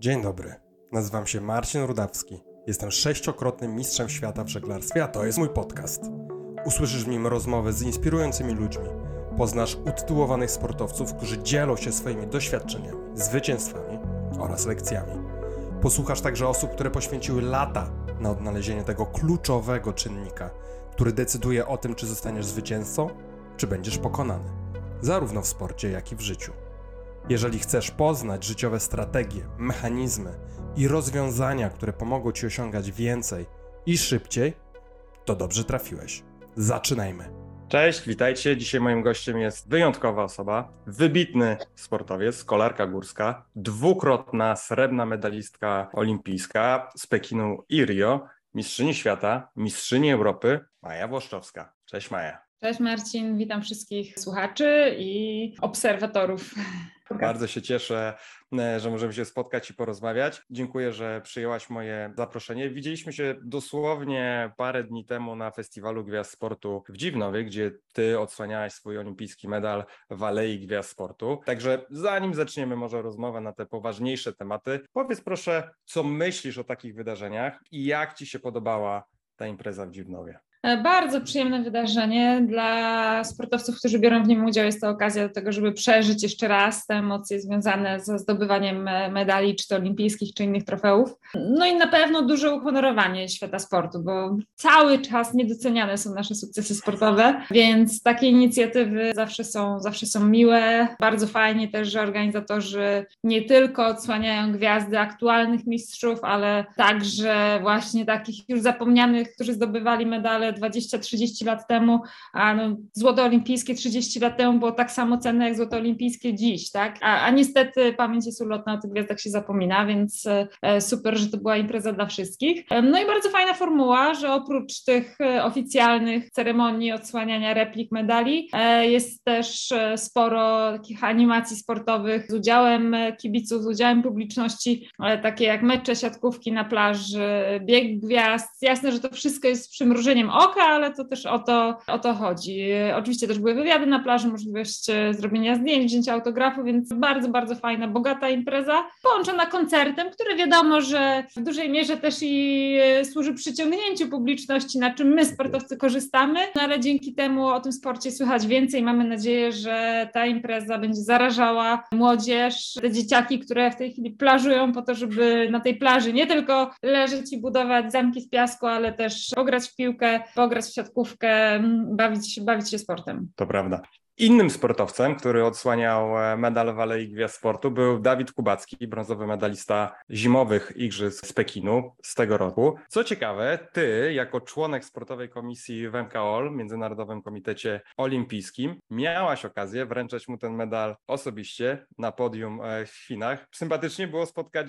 Dzień dobry. Nazywam się Marcin Rudawski. Jestem sześciokrotnym mistrzem świata w żeglarstwie, a to jest mój podcast. Usłyszysz w nim rozmowy z inspirującymi ludźmi. Poznasz utytułowanych sportowców, którzy dzielą się swoimi doświadczeniami, zwycięstwami oraz lekcjami. Posłuchasz także osób, które poświęciły lata na odnalezienie tego kluczowego czynnika, który decyduje o tym, czy zostaniesz zwycięzcą, czy będziesz pokonany, zarówno w sporcie, jak i w życiu. Jeżeli chcesz poznać życiowe strategie, mechanizmy i rozwiązania, które pomogą ci osiągać więcej i szybciej, to dobrze trafiłeś. Zaczynajmy. Cześć, witajcie. Dzisiaj moim gościem jest wyjątkowa osoba, wybitny sportowiec, kolarka górska, dwukrotna srebrna medalistka olimpijska z Pekinu i Rio, mistrzyni świata, mistrzyni Europy, Maja Włoszczowska. Cześć Maja. Cześć Marcin, witam wszystkich słuchaczy i obserwatorów. Bardzo się cieszę, e, że możemy się spotkać i porozmawiać. Dziękuję, że przyjęłaś moje zaproszenie. Widzieliśmy się dosłownie parę dni temu na Festiwalu Gwiazd Sportu w Dziwnowie, gdzie ty odsłaniałaś swój olimpijski medal w Alei Gwiazd Sportu. Także zanim zaczniemy może rozmowę na te poważniejsze tematy, powiedz proszę, co myślisz o takich wydarzeniach i jak ci się podobała ta impreza w Dziwnowie? E, bardzo przyjemne wydarzenie dla sportowców, którzy biorą w nim udział. Jest to okazja do tego, żeby przeżyć jeszcze raz te emocje związane ze zdobywaniem e, medali, czy to olimpijskich, czy innych trofeów. No i na pewno duże uhonorowanie świata sportu, bo cały czas niedoceniane są nasze sukcesy sportowe, więc takie inicjatywy zawsze są, zawsze są miłe. Bardzo fajnie też, że organizatorzy nie tylko odsłaniają gwiazdy aktualnych mistrzów, ale także właśnie takich już zapomnianych, którzy zdobywali medale 20-30 lat temu, a no, złoto olimpijskie 30 lat temu było tak samo cenne jak złoto olimpijskie dziś, tak? A, a niestety pamięć jest ulotna, o tych gwiazdach się zapomina, więc e, super, że to była impreza dla wszystkich. E, no i bardzo fajna formuła, że oprócz tych e, oficjalnych ceremonii odsłaniania replik medali, jest też sporo takich animacji sportowych z udziałem kibiców, z udziałem publiczności, takie jak mecze siatkówki na plaży, bieg gwiazd. Jasne, że to wszystko jest przymrużeniem oka, ale to też o to, o to chodzi. Oczywiście też były wywiady na plaży, możliwość e, zrobienia zdjęć, wzięcia autografu, więc bardzo, bardzo fajna, bogata impreza, połączona koncertem, który wiadomo, że w dużej mierze też i e, służy przyciągnięciu publiczności, na czym my sportowcy korzystamy, no ale dzięki temu o tym sporcie słychać więcej. Mamy nadzieję, że ta impreza będzie zarażała młodzież, te dzieciaki, które w tej chwili plażują po to, żeby na tej plaży nie tylko leżeć i budować zamki z piasku, ale też pograć w piłkę, pograć w siatkówkę, bawić, bawić się sportem. To prawda. Innym sportowcem, który odsłaniał e, medal w Alei Gwiazd Sportu był Dawid Kubacki, brązowy medalista zimowych Igrzysk z Pekinu z tego roku. Co ciekawe, ty jako członek sportowej komisji w MKOL, Międzynarodowym Komitecie Olimpijskim, miałaś okazję wręczać mu ten medal osobiście na podium e, w Chinach. Sympatycznie było spotkać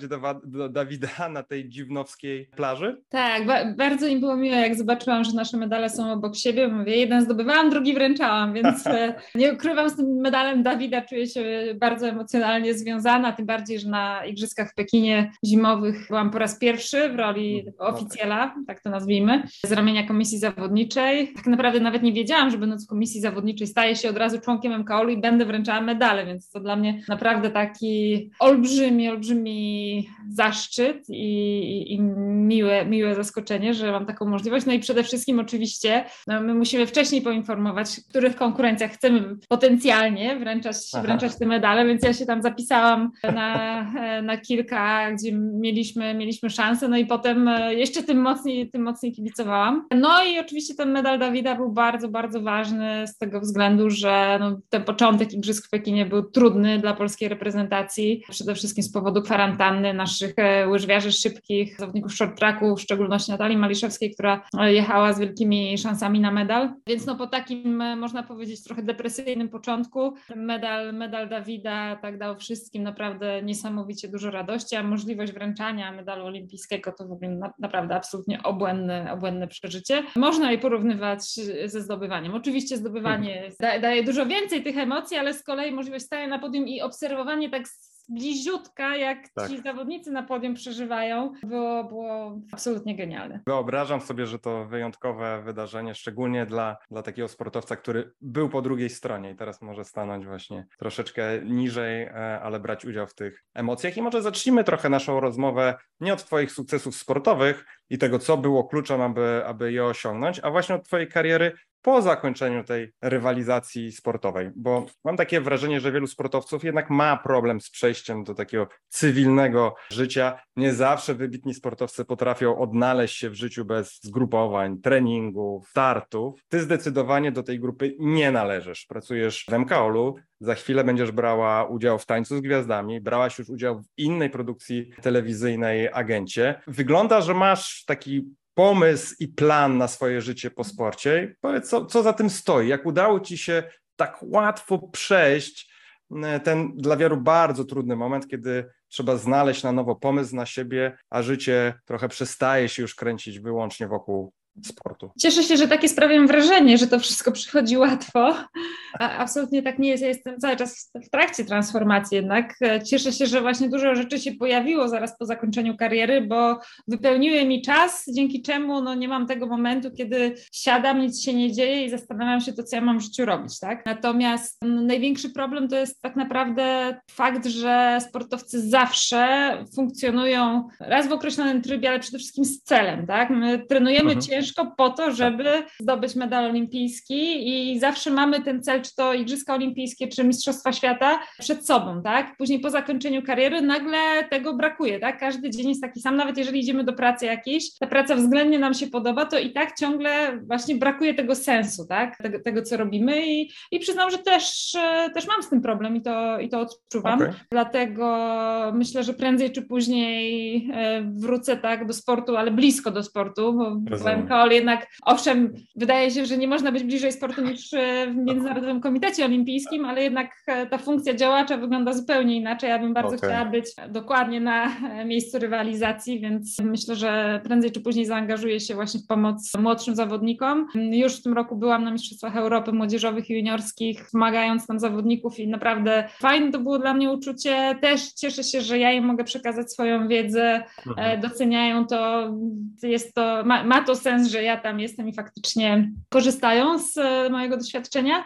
Dawida na tej dziwnowskiej plaży? Tak, ba bardzo im było miło, jak zobaczyłam, że nasze medale są obok siebie. Mówię, jeden zdobywałam, drugi wręczałam, więc e, nie ukrywam, z tym medalem Dawida czuję się bardzo emocjonalnie związana, tym bardziej, że na Igrzyskach w Pekinie zimowych byłam po raz pierwszy w roli mm, oficjela, tak to nazwijmy, z ramienia komisji zawodniczej. Tak naprawdę nawet nie wiedziałam, że będąc w komisji zawodniczej staję się od razu członkiem MKOL-u i będę wręczała medale, więc to dla mnie naprawdę taki olbrzymi, olbrzymi zaszczyt i, i miłe, miłe zaskoczenie, że mam taką możliwość. No i przede wszystkim oczywiście no, my musimy wcześniej poinformować, w których konkurencjach chcemy potencjalnie wręczać, wręczać te medale, więc ja się tam zapisałam na, na kilka, gdzie mieliśmy, mieliśmy szansę, no i potem e, jeszcze tym mocniej, tym mocniej kibicowałam. No i oczywiście ten medal Dawida był bardzo, bardzo ważny z tego względu, że no, ten początek Igrzysk w Pekinie był trudny dla polskiej reprezentacji, przede wszystkim z powodu kwarantanny naszych e, łyżwiarzy szybkich, zawodników short tracku, w szczególności Natalii Maliszewskiej, która jechała z wielkimi szansami na medal, więc no po takim, e, można powiedzieć, trochę depresyjnym depresyjnym początku. Medal, medal Dawida tak dał wszystkim naprawdę niesamowicie dużo radości, a możliwość wręczania medalu olimpijskiego to w ogóle na, naprawdę absolutnie obłędne, obłędne przeżycie. Można je porównywać ze zdobywaniem. Oczywiście zdobywanie da, daje dużo więcej tych emocji, ale z kolei możliwość stania na podium i obserwowanie tak bliziutka, jak Tak. ci zawodnicy na podium przeżywają, było, było absolutnie genialne. Wyobrażam sobie, że to wyjątkowe wydarzenie, szczególnie dla, dla takiego sportowca, który był po drugiej stronie i teraz może stanąć właśnie troszeczkę niżej, e, ale brać udział w tych emocjach. I może zacznijmy trochę naszą rozmowę nie od Twoich sukcesów sportowych i tego, co było kluczem, aby, aby je osiągnąć, a właśnie od Twojej kariery po zakończeniu tej rywalizacji sportowej, bo mam takie wrażenie, że wielu sportowców jednak ma problem z przejściem do takiego cywilnego życia. Nie zawsze wybitni sportowcy potrafią odnaleźć się w życiu bez zgrupowań, treningów, startów. Ty zdecydowanie do tej grupy nie należysz. Pracujesz w MKOL-u, za chwilę będziesz brała udział w Tańcu z Gwiazdami, brałaś już udział w innej produkcji telewizyjnej Agencie. Wygląda, że masz taki pomysł i plan na swoje życie po sporcie. Powiedz, co, co za tym stoi? Jak udało ci się tak łatwo przejść e, ten dla wielu bardzo trudny moment, kiedy trzeba znaleźć na nowo pomysł na siebie, a życie trochę przestaje się już kręcić wyłącznie wokół sportu. Cieszę się, że takie sprawiam wrażenie, że to wszystko przychodzi łatwo, a absolutnie tak nie jest. Ja jestem cały czas w trakcie transformacji jednak. Cieszę się, że właśnie dużo rzeczy się pojawiło zaraz po zakończeniu kariery, bo wypełniły mi czas, dzięki czemu no, nie mam tego momentu, kiedy siadam, nic się nie dzieje i zastanawiam się to, co ja mam w życiu robić. Tak? Natomiast no, największy problem to jest tak naprawdę fakt, że sportowcy zawsze funkcjonują raz w określonym trybie, ale przede wszystkim z celem. Tak? My trenujemy mhm. ciężko ciężko po to, żeby zdobyć medal olimpijski i zawsze mamy ten cel, czy to Igrzyska Olimpijskie, czy Mistrzostwa Świata przed sobą, tak? Później po zakończeniu kariery nagle tego brakuje, tak? Każdy dzień jest taki sam, nawet jeżeli idziemy do pracy jakiejś, ta praca względnie nam się podoba, to i tak ciągle właśnie brakuje tego sensu, tak? Tego, tego co robimy i, i przyznam, że też, też mam z tym problem i to, i to odczuwam, okay. dlatego myślę, że prędzej czy później e, wrócę tak do sportu, ale blisko do sportu, bo byłem ale jednak owszem, wydaje się, że nie można być bliżej sportu niż e, w Międzynarodowym Komitecie Olimpijskim, ale jednak e, ta funkcja działacza wygląda zupełnie inaczej. Ja bym bardzo okay. chciała być dokładnie na e, miejscu rywalizacji, więc myślę, że prędzej czy później zaangażuję się właśnie w pomoc młodszym zawodnikom. Już w tym roku byłam na Mistrzostwach Europy Młodzieżowych i Juniorskich, pomagając tam zawodników i naprawdę fajne to było dla mnie uczucie. Też cieszę się, że ja im mogę przekazać swoją wiedzę, mhm. doceniają to, jest to, ma, ma to sens, że ja tam jestem i faktycznie korzystają z e, mojego doświadczenia.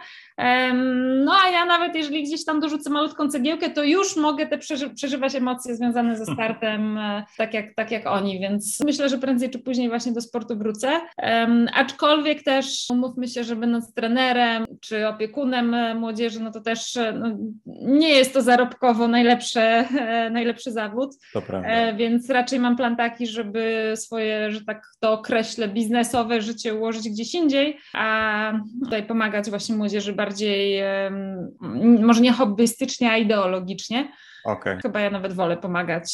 No a ja nawet jeżeli gdzieś tam dorzucę malutką cegiełkę, to już mogę te przeży przeżywać emocje związane ze startem, e, tak jak, tak jak oni, więc myślę, że prędzej czy później właśnie do sportu wrócę. Um, aczkolwiek też umówmy się, że będąc trenerem czy opiekunem e, młodzieży, no to też no, nie jest to zarobkowo najlepsze, najlepszy zawód, to prawda. więc raczej mam plan taki, żeby swoje, że tak to określę, biznesowe życie ułożyć gdzieś indziej, a tutaj pomagać właśnie młodzieży bardziej, może nie hobbystycznie, a ideologicznie. Okay. Chyba ja nawet wolę pomagać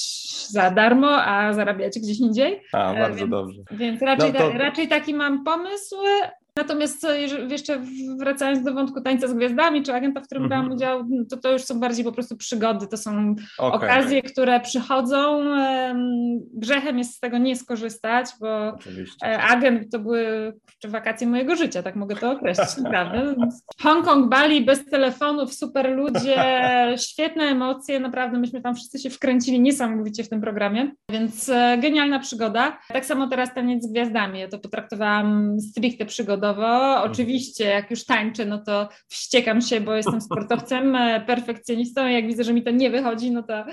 za darmo, a zarabiać gdzieś indziej. A, bardzo więc, dobrze. Więc raczej, no to... raczej taki mam pomysł, Natomiast jeszcze wracając do wątku tańca z gwiazdami, czy agenta, w którym brałam mm -hmm. udział, to to już są bardziej po prostu przygody, to są okay. okazje, które przychodzą. Grzechem jest z tego nie skorzystać, bo Oczywiście. E, agent to były wakacje mojego życia, tak mogę to określić. Hongkong, Bali, bez telefonów, super ludzie, świetne emocje, naprawdę myśmy tam wszyscy się wkręcili niesamowicie w tym programie, więc e, genialna przygoda. Tak samo teraz taniec z gwiazdami, ja to potraktowałam stricte przygodą zawodowo. Oczywiście, jak już tańczę, no to wściekam się, bo jestem sportowcem, e, perfekcjonistą. Jak widzę, że mi to nie wychodzi, no to,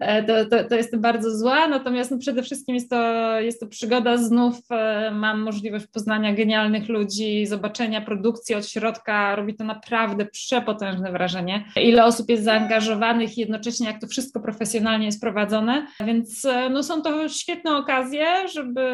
e, to, to, to jestem bardzo zła. Natomiast no przede wszystkim jest to, jest to przygoda. Znów e, mam możliwość poznania genialnych ludzi, zobaczenia produkcji od środka. Robi to naprawdę przepotężne wrażenie. Ile osób jest zaangażowanych i jednocześnie jak to wszystko profesjonalnie jest prowadzone. Więc no, są to świetne okazje, żeby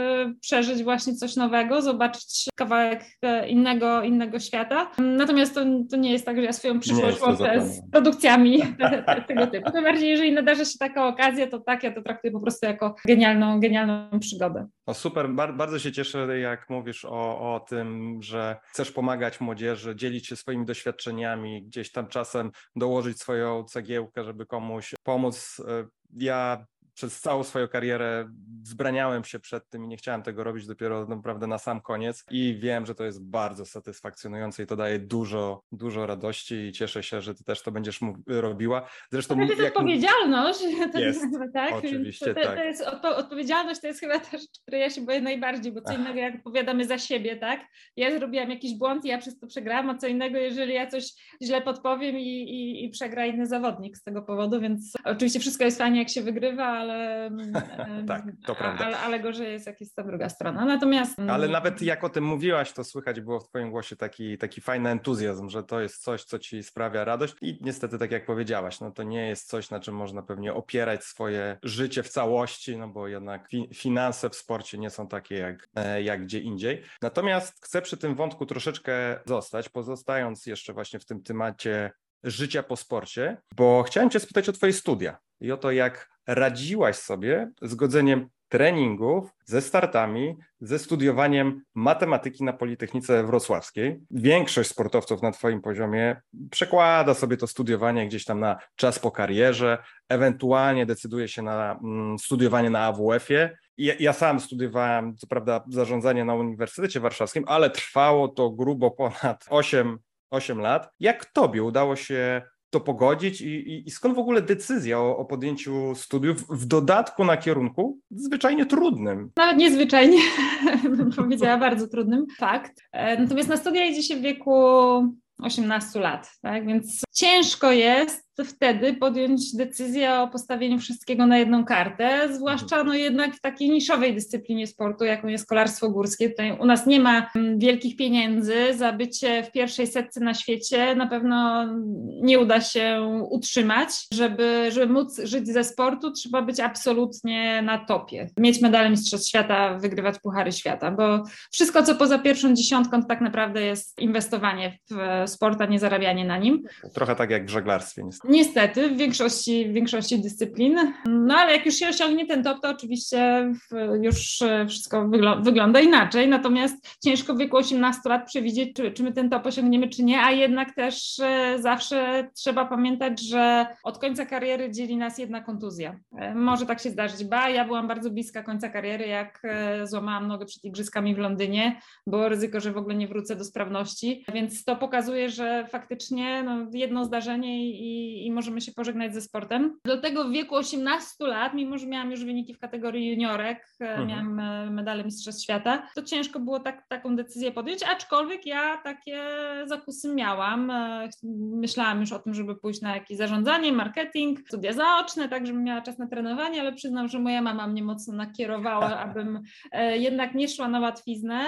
przeżyć właśnie coś nowego, zobaczyć kawałek innego, innego świata. Natomiast to, to nie jest tak, że ja swoją przyszłość łączę z produkcjami tego typu. Tym bardziej, jeżeli nadarzy się taka okazja, to tak, ja to traktuję po prostu jako genialną, genialną przygodę. O super, Bar bardzo się cieszę, jak mówisz o, o tym, że chcesz pomagać młodzieży, dzielić się swoimi doświadczeniami, gdzieś tam czasem dołożyć swoją cegiełkę, żeby komuś pomóc. Ja przez całą swoją karierę zbraniałem się przed tym i nie chciałem tego robić dopiero naprawdę na sam koniec i wiem, że to jest bardzo satysfakcjonujące i to daje dużo, dużo radości i cieszę się, że ty też to będziesz robiła. Zresztą to jest jak... odpowiedzialność. Jest, tak? oczywiście to, tak. To jest odpo odpowiedzialność to jest chyba też, której ja się boję najbardziej, bo co innego jak odpowiadamy za siebie, tak? Ja zrobiłam jakiś błąd i ja przez to przegrałam, a co innego, jeżeli ja coś źle podpowiem i, i, i przegra inny zawodnik z tego powodu, więc oczywiście wszystko jest fajnie, jak się wygrywa, ale tak, to prawda. Ale, ale gorzej jest, jak jest ta druga strona. Natomiast... Ale nawet jak o tym mówiłaś, to słychać było w twoim głosie taki, taki fajny entuzjazm, że to jest coś, co ci sprawia radość i niestety tak jak powiedziałaś, no to nie jest coś, na czym można pewnie opierać swoje życie w całości, no bo jednak fi finanse w sporcie nie są takie jak, e, jak gdzie indziej. Natomiast chcę przy tym wątku troszeczkę zostać, pozostając jeszcze właśnie w tym temacie życia po sporcie, bo chciałem Cię spytać o Twoje studia i o to, jak radziłaś sobie z godzeniem treningów, ze startami, ze studiowaniem matematyki na Politechnice Wrocławskiej. Większość sportowców na Twoim poziomie przekłada sobie to studiowanie gdzieś tam na czas po karierze, ewentualnie decyduje się na mm, studiowanie na AWF-ie. Ja, sam studiowałem, co prawda, zarządzanie na Uniwersytecie Warszawskim, ale trwało to grubo ponad 8 8 lat. Jak tobie udało się to pogodzić i, i, i skąd w ogóle decyzja o, o, podjęciu studiów w dodatku na kierunku zwyczajnie trudnym? Nawet niezwyczajnie, bym powiedziała, bardzo trudnym, fakt. E, natomiast na studia idzie się w wieku 18 lat, tak? Więc ciężko jest wtedy podjąć decyzję o postawieniu wszystkiego na jedną kartę, zwłaszcza no jednak w takiej niszowej dyscyplinie sportu, jaką jest kolarstwo górskie. Tutaj u nas nie ma mm, wielkich pieniędzy, za bycie w pierwszej setce na świecie na pewno nie uda się utrzymać. Żeby, żeby móc żyć ze sportu, trzeba być absolutnie na topie. Mieć medale Mistrzostw Świata, wygrywać Puchary Świata, bo wszystko, co poza pierwszą dziesiątką, to tak naprawdę jest inwestowanie w sport, a nie zarabianie na nim. Trochę tak jak w żeglarstwie. Niestety. Niestety, w większości, w większości dyscyplin. No ale jak już się osiągnie ten top, to oczywiście już wszystko wygl wygląda inaczej. Natomiast ciężko w wieku 18 lat przewidzieć, czy, czy my ten top osiągniemy, czy nie, a jednak też e, zawsze trzeba pamiętać, że od końca kariery dzieli nas jedna kontuzja. E, może tak się zdarzyć. Ba, ja byłam bardzo bliska końca kariery, jak e, złamałam nogę przed igrzyskami w Londynie. Było ryzyko, że w ogóle nie wrócę do sprawności, więc to pokazuje, że faktycznie no, jedno zdarzenie i i, możemy się pożegnać ze sportem. Do tego w wieku 18 lat, mimo że miałam już wyniki w kategorii juniorek, e, mhm. miałam e, medale Mistrzostw Świata, to ciężko było tak, taką decyzję podjąć, aczkolwiek ja takie zakusy miałam. E, myślałam już o tym, żeby pójść na jakieś zarządzanie, marketing, studia zaoczne, tak żebym miała czas na trenowanie, ale przyznam, że moja mama mnie mocno nakierowała, abym jednak nie szła na łatwiznę.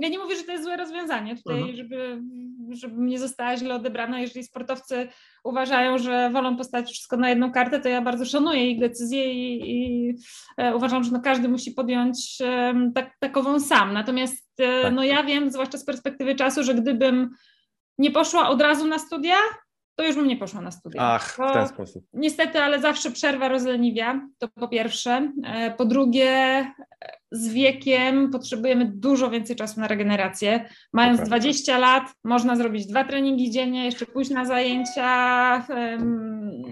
Ja nie mówię, że to jest złe rozwiązanie tutaj, mhm. żeby, żeby nie została źle odebrana, jeżeli sportowcy uważają, że wolą postawić wszystko na jedną kartę, to ja bardzo szanuję ich decyzję i, i e, uważam, że no każdy musi podjąć tak, takową sam. Natomiast e, tak. no ja wiem, zwłaszcza z perspektywy czasu, że gdybym nie poszła od razu na studia, to już bym nie poszła na studia. Ach, w ten sposób. Niestety, ale zawsze przerwa rozleniwia, to po pierwsze. E, po drugie, z wiekiem potrzebujemy dużo więcej czasu na regenerację. Mając 20 lat, można zrobić dwa treningi dziennie, jeszcze pójść na zajęcia,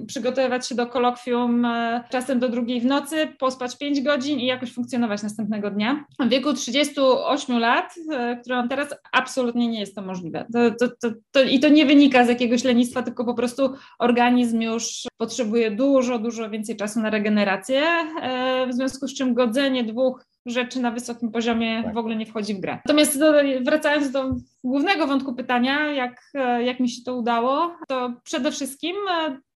przygotowywać się do kolokwium e, czasem do drugiej w nocy, pospać 5 godzin i jakoś funkcjonować następnego dnia. W wieku 38 lat, e, które mam teraz, absolutnie nie jest to możliwe. To, to, to, to, I to nie wynika z jakiegoś lenistwa, tylko po prostu organizm już potrzebuje dużo, dużo więcej czasu na regenerację, e, w związku z czym godzenie dwóch rzeczy na wysokim poziomie tak. w ogóle nie wchodzi w grę. Natomiast do, wracając do głównego wątku pytania, jak, jak mi się to udało, to przede wszystkim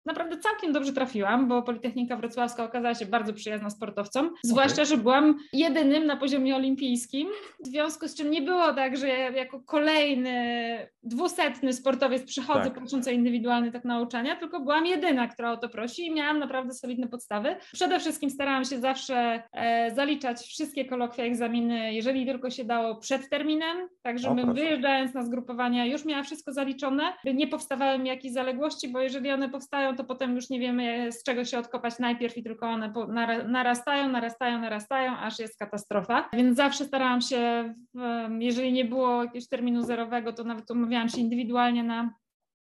naprawdę całkiem dobrze trafiłam, bo Politechnika Wrocławska okazała się bardzo przyjazna sportowcom, zwłaszcza, że byłam jedynym na poziomie olimpijskim, w związku z czym nie było tak, że ja jako kolejny dwusetny sportowiec przychodzę tak. prosząc o indywidualny tak nauczania, tylko byłam jedyna, która o to prosi i miałam naprawdę solidne podstawy. Przede wszystkim starałam się zawsze e, zaliczać wszystkie kolokwia, egzaminy, jeżeli tylko się dało przed terminem, tak żebym wyjeżdżając na zgrupowania już miała wszystko zaliczone, by nie powstawały mi jakieś zaległości, bo jeżeli one powstają, to potem już nie wiemy z czego się odkopać najpierw i tylko one narastają, narastają, narastają, aż jest katastrofa. Więc zawsze starałam się, jeżeli nie było jakiegoś terminu zerowego, to nawet umawiałam się indywidualnie na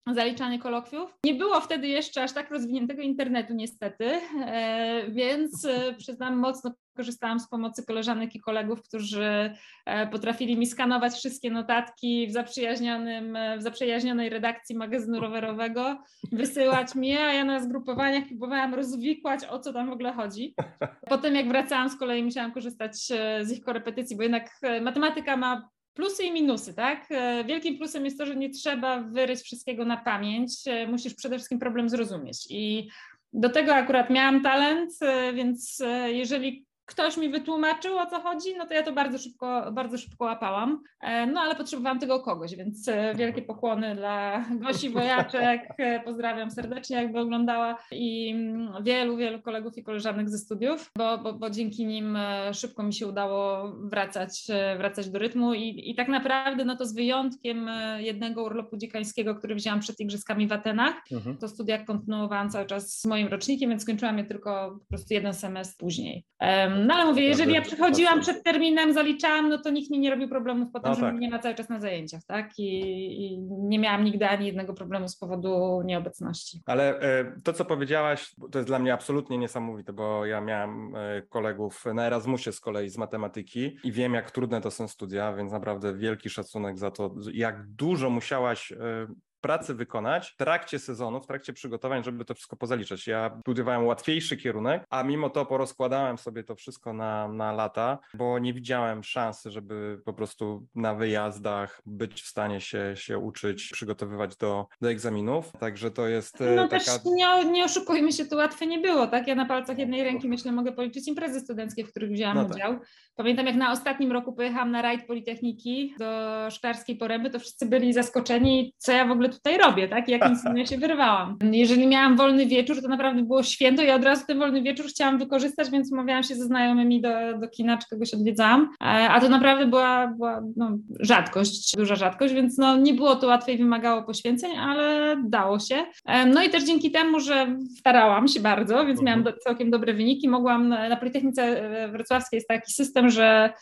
zaliczanie kolokwiów. Nie było wtedy jeszcze aż tak rozwiniętego internetu niestety, e, więc e, przyznam mocno korzystałam z pomocy koleżanek i kolegów, którzy e, potrafili mi skanować wszystkie notatki w zaprzyjaźnionym, w zaprzyjaźnionej redakcji magazynu rowerowego, wysyłać mi, a ja na zgrupowaniach próbowałam rozwikłać, o co tam w ogóle chodzi. Potem jak wracałam z kolei musiałam korzystać z ich korepetycji, bo jednak matematyka ma plusy i minusy, tak? E, wielkim plusem jest to, że nie trzeba wyryć wszystkiego na pamięć, e, musisz przede wszystkim problem zrozumieć. I do tego akurat miałam talent, e, więc jeżeli ktoś mi wytłumaczył o co chodzi, no to ja to bardzo szybko, bardzo szybko łapałam. E, no ale potrzebowałam tego kogoś, więc e, wielkie pokłony dla Gosi Wojaczek. E, pozdrawiam serdecznie, jakby oglądała i mm, wielu, wielu kolegów i koleżanek ze studiów, bo, bo, bo dzięki nim szybko mi się udało wracać, wracać do rytmu i, i tak naprawdę no to z wyjątkiem jednego urlopu dziekańskiego, który wzięłam przed Igrzyskami w Atenach, mhm. to studia kontynuowałam cały czas z moim rocznikiem, więc skończyłam je tylko po prostu jeden semestr później. No ale mówię, jeżeli ja przychodziłam przed terminem, zaliczałam, no to nikt mi nie robił problemów potem, no że tak. mnie nie ma cały czas na zajęciach, tak? I, I, nie miałam nigdy ani jednego problemu z powodu nieobecności. Ale e, to, co powiedziałaś, to jest dla mnie absolutnie niesamowite, bo ja miałam e, kolegów na Erasmusie z kolei z matematyki i wiem, jak trudne to są studia, więc naprawdę wielki szacunek za to, jak dużo musiałaś e, pracy wykonać w trakcie sezonu, w trakcie przygotowań, żeby to wszystko pozaliczać. Ja studiowałem łatwiejszy kierunek, a mimo to porozkładałem sobie to wszystko na, na lata, bo nie widziałem szansy, żeby po prostu na wyjazdach być w stanie się, się uczyć, przygotowywać do, do egzaminów. Także to jest e, no taka... też nie, nie oszukujmy się, to łatwe nie było, tak? Ja na palcach jednej ręki myślę mogę policzyć imprezy studenckie, w których wzięłam no tak. udział. Pamiętam jak na ostatnim roku pojechałam na rajd Politechniki do Szklarskiej Poręby, to wszyscy byli zaskoczeni, co ja w ogóle tutaj robię, tak? I jakim cudem się wyrwałam. Jeżeli miałam wolny wieczór, to naprawdę było święto i od razu ten wolny wieczór chciałam wykorzystać, więc umawiałam się ze znajomymi do, do kina, czy kogoś odwiedzałam. E, a to naprawdę była, była no, rzadkość, duża rzadkość, więc no, nie było to łatwe i wymagało poświęceń, ale dało się. E, no i też dzięki temu, że starałam się bardzo, więc miałam do, całkiem dobre wyniki, mogłam na Politechnice e, Wrocławskiej jest taki system, że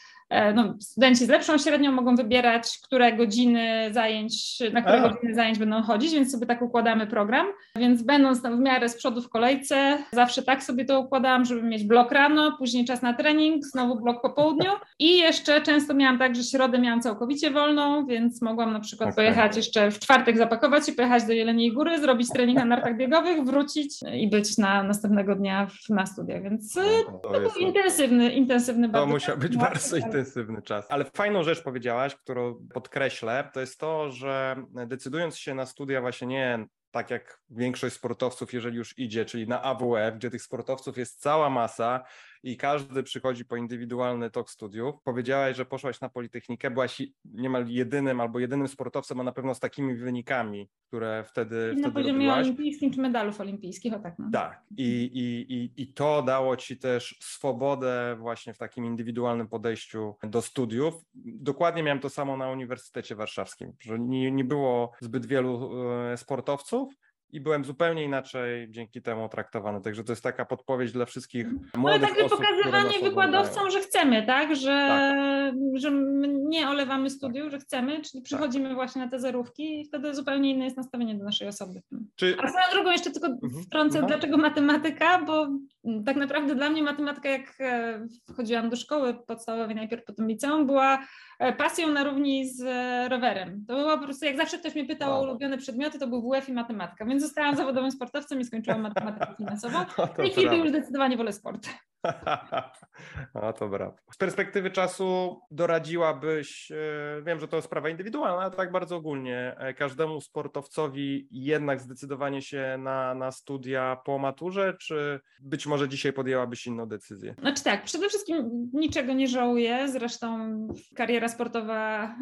no, studenci z lepszą średnią mogą wybierać, które godziny zajęć, na które A. godziny zajęć będą chodzić, więc sobie tak układamy program. Więc będąc tam w miarę z przodu w kolejce, zawsze tak sobie to układałam, żeby mieć blok rano, później czas na trening, znowu blok po południu i jeszcze często miałam tak, że środę miałam całkowicie wolną, więc mogłam na przykład okay. pojechać jeszcze w czwartek zapakować się, pojechać do Jeleniej Góry, zrobić trening na nartach biegowych, wrócić i być na następnego dnia na studiach, więc no, to, to był intensywny, intensywny to bardzo. To musiał być bardzo intensywny intensywny czas. Ale fajną rzecz powiedziałaś, którą podkreślę, to jest to, że decydując się na studia właśnie nie tak jak większość sportowców, jeżeli już idzie, czyli na AWF, gdzie tych sportowców jest cała masa i każdy przychodzi po indywidualny tok studiów. Powiedziałaś, że poszłaś na Politechnikę, byłaś niemal jedynym albo jedynym sportowcem, a na pewno z takimi wynikami, które wtedy I Na poziomie robiłaś. olimpijskim czy medalów olimpijskich, o tak. No. Tak. I, i, i, I to dało ci też swobodę właśnie w takim indywidualnym podejściu do studiów. Dokładnie miałem to samo na Uniwersytecie Warszawskim, że nie, nie było zbyt wielu e, sportowców, i byłem zupełnie inaczej dzięki temu traktowany. Także to jest taka podpowiedź dla wszystkich młodych Ale także osób, pokazywanie wykładowcom, że chcemy, tak? Że, tak. że nie olewamy studiów, że chcemy, czyli przychodzimy tak. właśnie na te zerówki i wtedy zupełnie inne jest nastawienie do naszej osoby. Czy... A swoją drugą jeszcze tylko mhm. wtrącę, mhm. dlaczego matematyka, bo tak naprawdę dla mnie matematyka, jak e, wchodziłam do szkoły podstawowej, najpierw potem liceum, była pasją na równi z e, rowerem. To było po prostu, jak zawsze ktoś mnie pytał wow. o ulubione przedmioty, to był WF i matematyka, więc zostałam zawodowym sportowcem i skończyłam matematykę finansową. W tej chwili już zdecydowanie wolę sport. No to brawo. Z perspektywy czasu doradziłabyś, e, wiem, że to sprawa indywidualna, ale tak bardzo ogólnie, e, każdemu sportowcowi jednak zdecydowanie się na, na studia po maturze, czy być może dzisiaj podjęłabyś inną decyzję? Znaczy tak, przede wszystkim niczego nie żałuję, zresztą kariera sportowa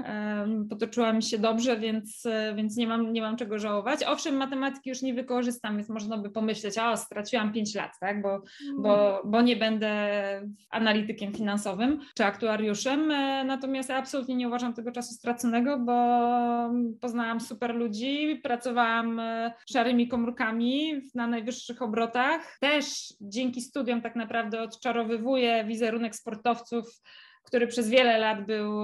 potoczyła mi się dobrze, więc, e, więc nie, mam, nie mam czego żałować. Owszem, matematyki już nie wykorzystam, więc można by pomyśleć, o straciłam 5 lat, tak, bo, bo, bo nie będę będę analitykiem finansowym czy aktuariuszem, e, natomiast absolutnie nie uważam tego czasu straconego, bo poznałam super ludzi, pracowałam e, szarymi komórkami na najwyższych obrotach. Też dzięki studiom tak naprawdę odczarowywuję wizerunek sportowców który przez wiele lat był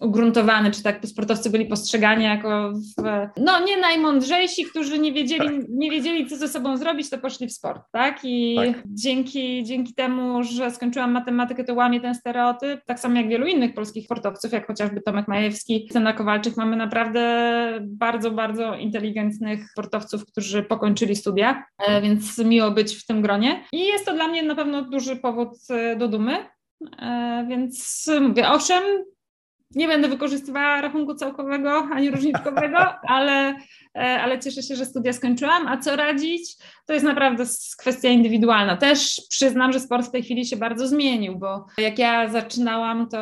ugruntowany, czy tak sportowcy byli postrzegani jako w, no nie najmądrzejsi, którzy nie wiedzieli, tak. nie wiedzieli, co ze sobą zrobić, to poszli w sport, tak? I tak. Dzięki, dzięki temu, że skończyłam matematykę, to łamie ten stereotyp, tak samo jak wielu innych polskich sportowców, jak chociażby Tomek Majewski, Cena Kowalczyk, mamy naprawdę bardzo, bardzo inteligentnych sportowców, którzy pokończyli studia, e, więc miło być w tym gronie. I jest to dla mnie na pewno duży powód e, do dumy. E, więc mówię, owszem, nie będę wykorzystywała rachunku całkowego ani różniczkowego, ale E, ale cieszę się, że studia skończyłam. A co radzić? To jest naprawdę kwestia indywidualna. Też przyznam, że sport w tej chwili się bardzo zmienił, bo jak ja zaczynałam, to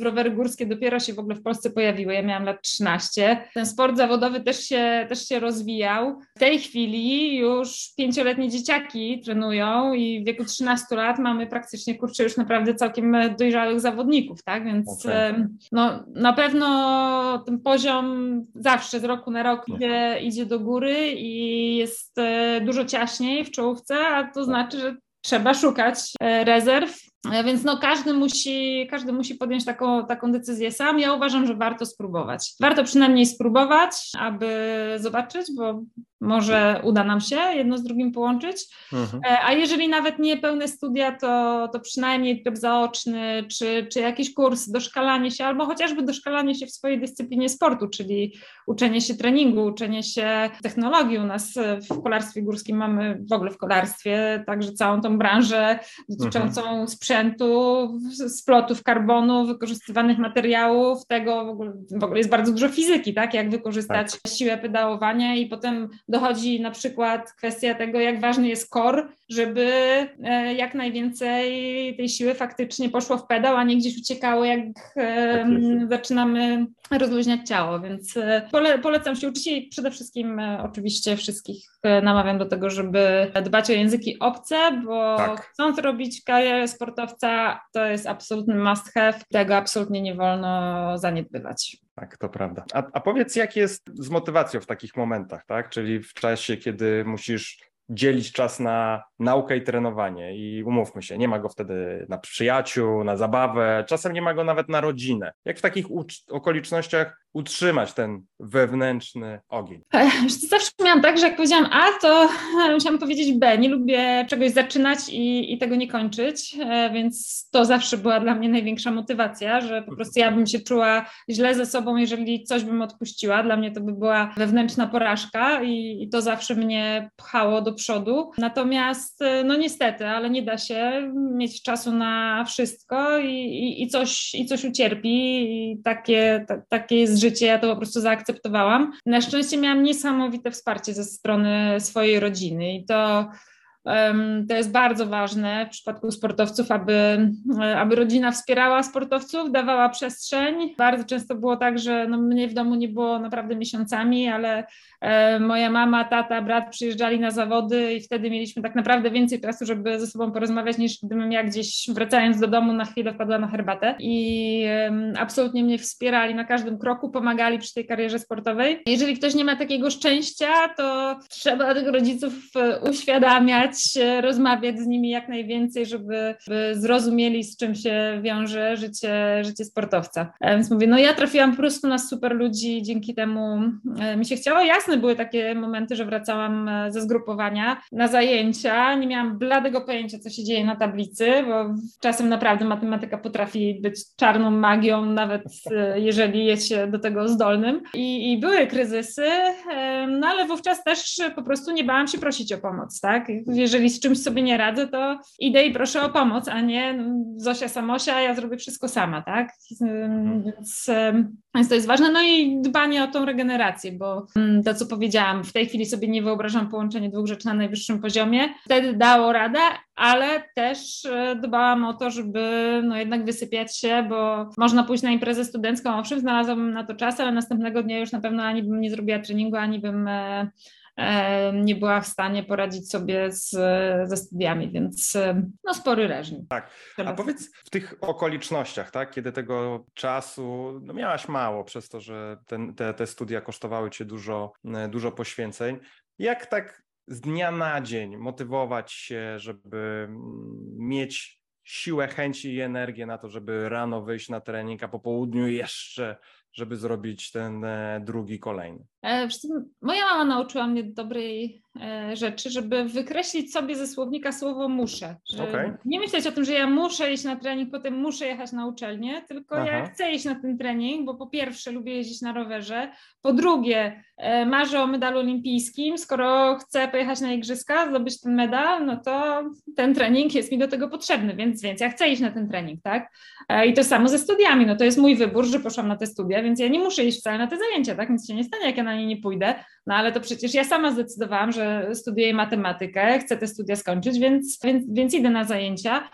rowery górskie dopiero się w ogóle w Polsce pojawiły. Ja miałam lat 13. Ten sport zawodowy też się, też się rozwijał. W tej chwili już pięcioletnie dzieciaki trenują i w wieku 13 lat mamy praktycznie, kurczę, już naprawdę całkiem dojrzałych zawodników, tak? Więc okay. no, na pewno ten poziom zawsze z roku na rok idzie idzie do góry i jest e, dużo ciaśniej w czołówce, a to znaczy, że trzeba szukać e, rezerw E, więc no każdy musi, każdy musi podjąć taką, taką decyzję sam. Ja uważam, że warto spróbować. Warto przynajmniej spróbować, aby zobaczyć, bo może uda nam się jedno z drugim połączyć. Mhm. E, a jeżeli nawet nie pełne studia, to, to przynajmniej tryb zaoczny, czy, czy jakiś kurs, doszkalanie się, albo chociażby doszkalanie się w swojej dyscyplinie sportu, czyli uczenie się treningu, uczenie się technologii. U nas w kolarstwie górskim mamy w ogóle w kolarstwie także całą tą branżę dotyczącą mhm. sprzętu sprzętu, splotów karbonu, wykorzystywanych materiałów, tego w ogóle, w ogóle jest bardzo dużo fizyki, tak? Jak wykorzystać tak. siłę pedałowania i potem dochodzi na przykład kwestia tego, jak ważny jest kor, żeby e, jak najwięcej tej siły faktycznie poszło w pedał, a nie gdzieś uciekało, jak tak zaczynamy rozluźniać ciało, więc e, pole, polecam się uczyć i przede wszystkim e, oczywiście wszystkich namawiam do tego, żeby dbać o języki obce, bo tak. chcąc robić karierę sportowca, to jest absolutny must have, tego absolutnie nie wolno zaniedbywać. Tak, to prawda. A, a powiedz, jak jest z motywacją w takich momentach, tak? Czyli w czasie, kiedy musisz dzielić czas na naukę i trenowanie. I umówmy się, nie ma go wtedy na przyjaciół, na zabawę, czasem nie ma go nawet na rodzinę. Jak w takich okolicznościach utrzymać ten wewnętrzny ogień? Zawsze miałam tak, że jak powiedziałam A, to musiałam powiedzieć B. Nie lubię czegoś zaczynać i, i tego nie kończyć, e, więc to zawsze była dla mnie największa motywacja, że po prostu ja bym się czuła źle ze sobą, jeżeli coś bym odpuściła. Dla mnie to by była wewnętrzna porażka i, i to zawsze mnie pchało do przodu. Natomiast, e, no niestety, ale nie da się mieć czasu na wszystko i, i, i coś, i coś ucierpi i takie, ta, takie jest życie, ja to po prostu zaakceptowałam. Na szczęście miałam niesamowite wsparcie ze strony swojej rodziny i to to jest bardzo ważne w przypadku sportowców, aby, aby rodzina wspierała sportowców, dawała przestrzeń. Bardzo często było tak, że no mnie w domu nie było naprawdę miesiącami, ale e, moja mama, tata, brat przyjeżdżali na zawody i wtedy mieliśmy tak naprawdę więcej czasu, żeby ze sobą porozmawiać, niż gdybym ja gdzieś wracając do domu na chwilę wpadła na herbatę. I absolutnie mnie wspierali na każdym kroku, pomagali przy tej karierze sportowej. Jeżeli ktoś nie ma takiego szczęścia, to trzeba tych rodziców e, rozmawiać z nimi jak najwięcej, żeby, żeby zrozumieli, z czym się wiąże życie, życie sportowca. E, więc mówię, no ja trafiłam po prostu na super ludzi, dzięki temu e, mi się chciało. Jasne były takie momenty, że wracałam e, ze zgrupowania na zajęcia, nie miałam bladego pojęcia, co się dzieje na tablicy, bo czasem naprawdę matematyka potrafi być czarną magią, nawet jeżeli jest się do tego zdolnym. I, i były kryzysy, no ale wówczas też po prostu nie bałam się prosić o pomoc, tak? Jeżeli z czymś sobie nie radzę, to idę i proszę o pomoc, a nie no, Zosia Samosia, ja zrobię wszystko sama, tak? Mhm. Więc, więc to jest ważne. No i dbanie o tą regenerację, bo mm, to, co powiedziałam, w tej chwili sobie nie wyobrażam połączenie dwóch rzeczy na najwyższym poziomie. Wtedy dało radę, ale też e, dbałam o to, żeby no jednak wysypiać się, bo można pójść na imprezę studencką, owszem, znalazłabym na to czas, ale następnego dnia już na pewno ani bym nie zrobiła treningu, ani bym e, nie była w stanie poradzić sobie z, ze studiami, więc no spory reżim. Tak, a powiedz w tych okolicznościach, tak, kiedy tego czasu no miałaś mało przez to, że ten, te, te studia kosztowały cię dużo, dużo poświęceń, jak tak z dnia na dzień motywować się, żeby mieć siłę, chęci i energię na to, żeby rano wyjść na trening, a po południu jeszcze żeby zrobić ten e, drugi, kolejny? E, moja mama nauczyła mnie dobrej e, rzeczy, żeby wykreślić sobie ze słownika słowo muszę. Okay. Nie myśleć o tym, że ja muszę iść na trening, potem muszę jechać na uczelnię, tylko Aha. ja chcę iść na ten trening, bo po pierwsze lubię jeździć na rowerze, po drugie marzę o medalu olimpijskim, skoro chcę pojechać na igrzyska, zdobyć ten medal, no to ten trening jest mi do tego potrzebny, więc, więc ja chcę iść na ten trening, tak? I to samo ze studiami, no to jest mój wybór, że poszłam na te studia, więc ja nie muszę iść wcale na te zajęcia, tak? Nic się nie stanie, jak ja na nie nie pójdę. No ale to przecież ja sama zdecydowałam, że studiuję matematykę, chcę te studia skończyć, więc, więc, więc idę na zajęcia.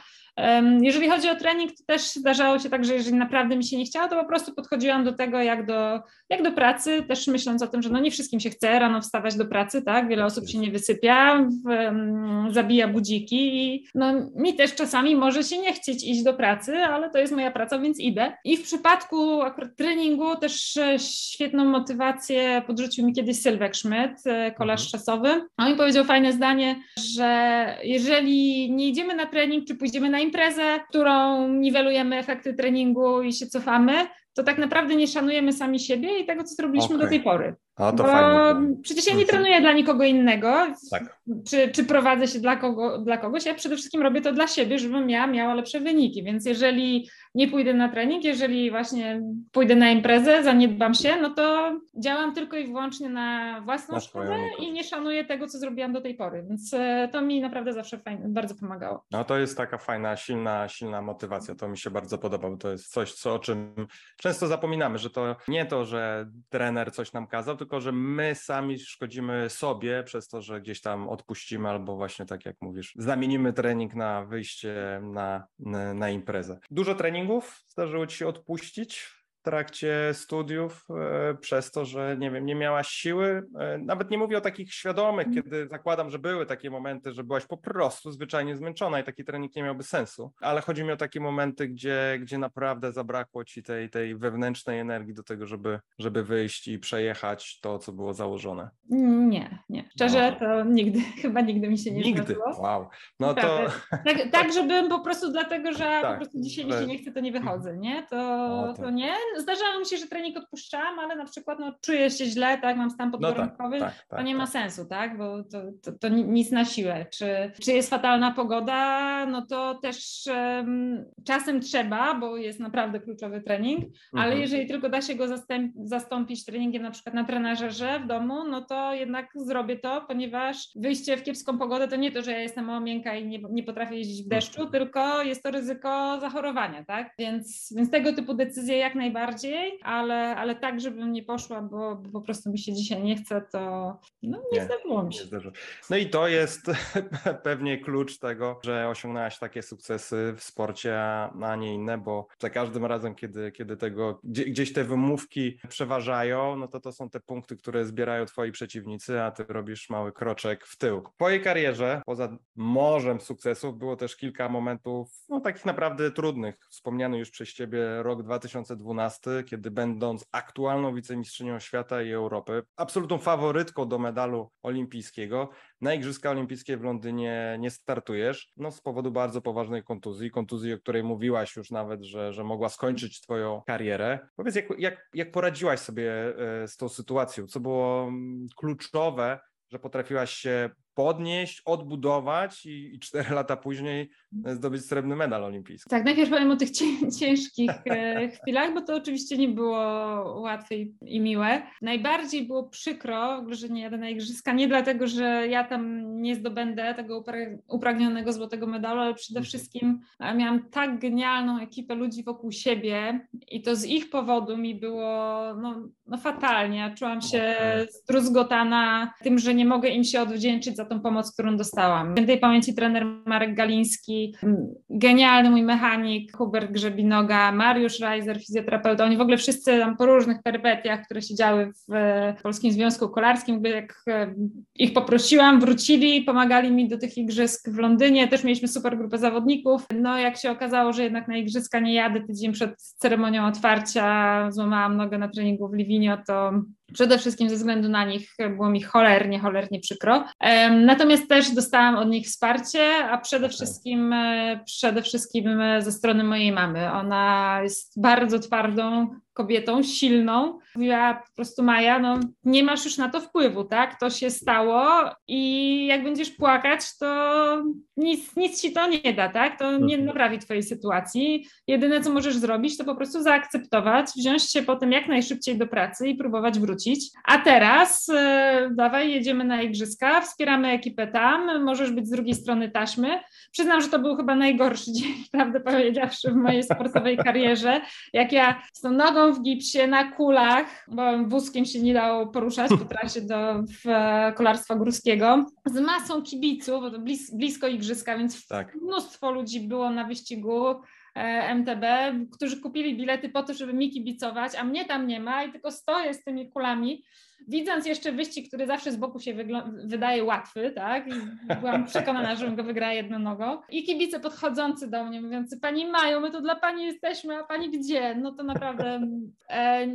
Jeżeli chodzi o trening, to też zdarzało się tak, że jeżeli naprawdę mi się nie chciało, to po prostu podchodziłam do tego jak do, jak do pracy, też myśląc o tym, że no nie wszystkim się chce rano wstawać do pracy, tak? Wiele osób się nie wysypia, w, zabija budziki i no mi też czasami może się nie chcieć iść do pracy, ale to jest moja praca, więc idę. I w przypadku akurat treningu też e, świetną motywację podrzucił mi kiedyś Sylwek Schmidt, e, kolarz mhm. czasowy. On mi powiedział fajne zdanie, że jeżeli nie idziemy na trening, czy pójdziemy na imprezę, którą niwelujemy efekty treningu i się cofamy, to tak naprawdę nie szanujemy sami siebie i tego, co zrobiliśmy okay. do tej pory. A to Bo fajnie. Przecież ja nie trenuję dla nikogo innego, tak. czy, czy prowadzę się dla, kogo, dla kogoś. Ja przede wszystkim robię to dla siebie, żebym ja miała lepsze wyniki. Więc jeżeli nie pójdę na trening, jeżeli właśnie pójdę na imprezę, zaniedbam się, no to działam tylko i wyłącznie na własną szkołę i nie szanuję tego, co zrobiłam do tej pory. Więc e, to mi naprawdę zawsze fajnie, bardzo pomagało. No to jest taka fajna, silna, silna motywacja. To mi się bardzo podoba. To jest coś, co, o czym często zapominamy, że to nie to, że trener coś nam kazał, tylko że my sami szkodzimy sobie przez to, że gdzieś tam odpuścimy albo właśnie tak jak mówisz, zamienimy trening na wyjście na, na, imprezę. Dużo treningów zdarzyło ci się odpuścić trakcie studiów e, przez to, że nie wiem, nie miałaś siły. E, nawet nie mówię o takich świadomych, mm. kiedy zakładam, że były takie momenty, że byłaś po prostu zwyczajnie zmęczona i taki trening nie miałby sensu, ale chodzi mi o takie momenty, gdzie, gdzie naprawdę zabrakło ci tej, tej wewnętrznej energii do tego, żeby, żeby wyjść i przejechać to, co było założone. Nie, nie. Szczerze no. to nigdy, chyba nigdy mi się nie Nigdy, zdarzyło. wow. No to... Tak, tak, żebym po prostu dlatego, że tak, po prostu dzisiaj mi się nie chce, to nie wychodzę, nie? To, to, to nie zdarzało mi się, że trening odpuszczałam, ale na przykład no, czuję się źle, tak, mam stan podgorączkowy, no tak, tak, tak, to nie ma tak. sensu, tak, bo to, to, to, nic na siłę. Czy, czy jest fatalna pogoda, no to też um, czasem trzeba, bo jest naprawdę kluczowy trening, ale mhm. jeżeli tylko da się go zastąpić treningiem na przykład na trenażerze w domu, no to jednak zrobię to, ponieważ wyjście w kiepską pogodę to nie to, że ja jestem mała miękka i nie, nie potrafię jeździć w deszczu, mhm. tylko jest to ryzyko zachorowania, tak, więc, więc tego typu decyzje jak najbardziej bardziej, ale, ale tak, żebym nie poszła, bo, bo po prostu mi się dzisiaj nie chce, to no, nie, nie zdarzyło mi się. No i to jest pewnie klucz tego, że osiągnęłaś takie sukcesy w sporcie, a nie inne, bo za każdym razem, kiedy, kiedy tego gdzieś te wymówki przeważają, no to to są te punkty, które zbierają twoi przeciwnicy, a ty robisz mały kroczek w tył. W twojej karierze, poza morzem sukcesów, było też kilka momentów, no takich naprawdę trudnych. Wspomniany już przez ciebie rok 2012, kiedy będąc aktualną wicemistrzynią świata i Europy, absolutną faworytką do medalu olimpijskiego, na Igrzyska Olimpijskie w Londynie nie startujesz, no z powodu bardzo poważnej kontuzji, kontuzji, o której mówiłaś już nawet, że, że mogła skończyć twoją karierę. Powiedz, jak, jak, jak poradziłaś sobie e, z tą sytuacją? Co było mm, kluczowe, że potrafiłaś się podnieść, odbudować i, i cztery lata później zdobyć srebrny medal olimpijski. Tak, najpierw powiem o tych ciężkich e, chwilach, bo to oczywiście nie było łatwe i miłe. Najbardziej było przykro, że nie jadę na igrzyska, nie dlatego, że ja tam nie zdobędę tego upragnionego złotego medalu, ale przede mhm. wszystkim e, miałam tak genialną ekipę ludzi wokół siebie i to z ich powodu mi było no, no fatalnie. Czułam się zdruzgotana tym, że nie mogę im się odwdzięczyć za za tą pomoc, którą dostałam. W tej pamięci trener Marek Galiński, genialny mój mechanik Hubert Grzebinoga, Mariusz Reiser, fizjoterapeuta, oni w ogóle wszyscy tam po różnych perypetiach, które się działy w Polskim Związku Kolarskim, jak e, ich poprosiłam, wrócili, pomagali mi do tych igrzysk w Londynie, też mieliśmy super grupę zawodników. No jak się okazało, że jednak na igrzyska nie jadę tydzień przed ceremonią otwarcia, złamałam nogę na treningu w Livinio, to Przede wszystkim ze względu na nich było mi cholernie, cholernie przykro. Natomiast też dostałam od nich wsparcie, a przede wszystkim, e, przede wszystkim ze strony mojej mamy. Ona jest bardzo twardą kobietą, silną. Mówiła po prostu Maja, no nie masz już na to wpływu, tak? To się stało i jak będziesz płakać, to nic, nic ci to nie da, tak? To nie mhm. naprawi twojej sytuacji. Jedyne, co możesz zrobić, to po prostu zaakceptować, wziąć się potem jak najszybciej do pracy i próbować wrócić. A teraz e, dawaj, jedziemy na igrzyska, wspieramy ekipę tam, możesz być z drugiej strony taśmy. Przyznam, że to był chyba najgorszy dzień, prawdę powiedziawszy, w mojej sportowej karierze, jak ja z tą nogą w gipsie, na kulach, bo wózkiem się nie dało poruszać po trasie do kolarstwa górskiego, z masą kibiców, bo to blis, blisko igrzyska, więc tak. mnóstwo ludzi było na wyścigu. E, MTB, którzy kupili bilety po to, żeby mi kibicować, a mnie tam nie ma i tylko stoję z tymi kulami widząc jeszcze wyścig, który zawsze z boku się wydaje łatwy, tak? I byłam przekonana, że go wygra jedną nogą. I kibice podchodzący do mnie, mówiący, pani Mają, my tu dla pani jesteśmy, a pani gdzie? No to naprawdę e,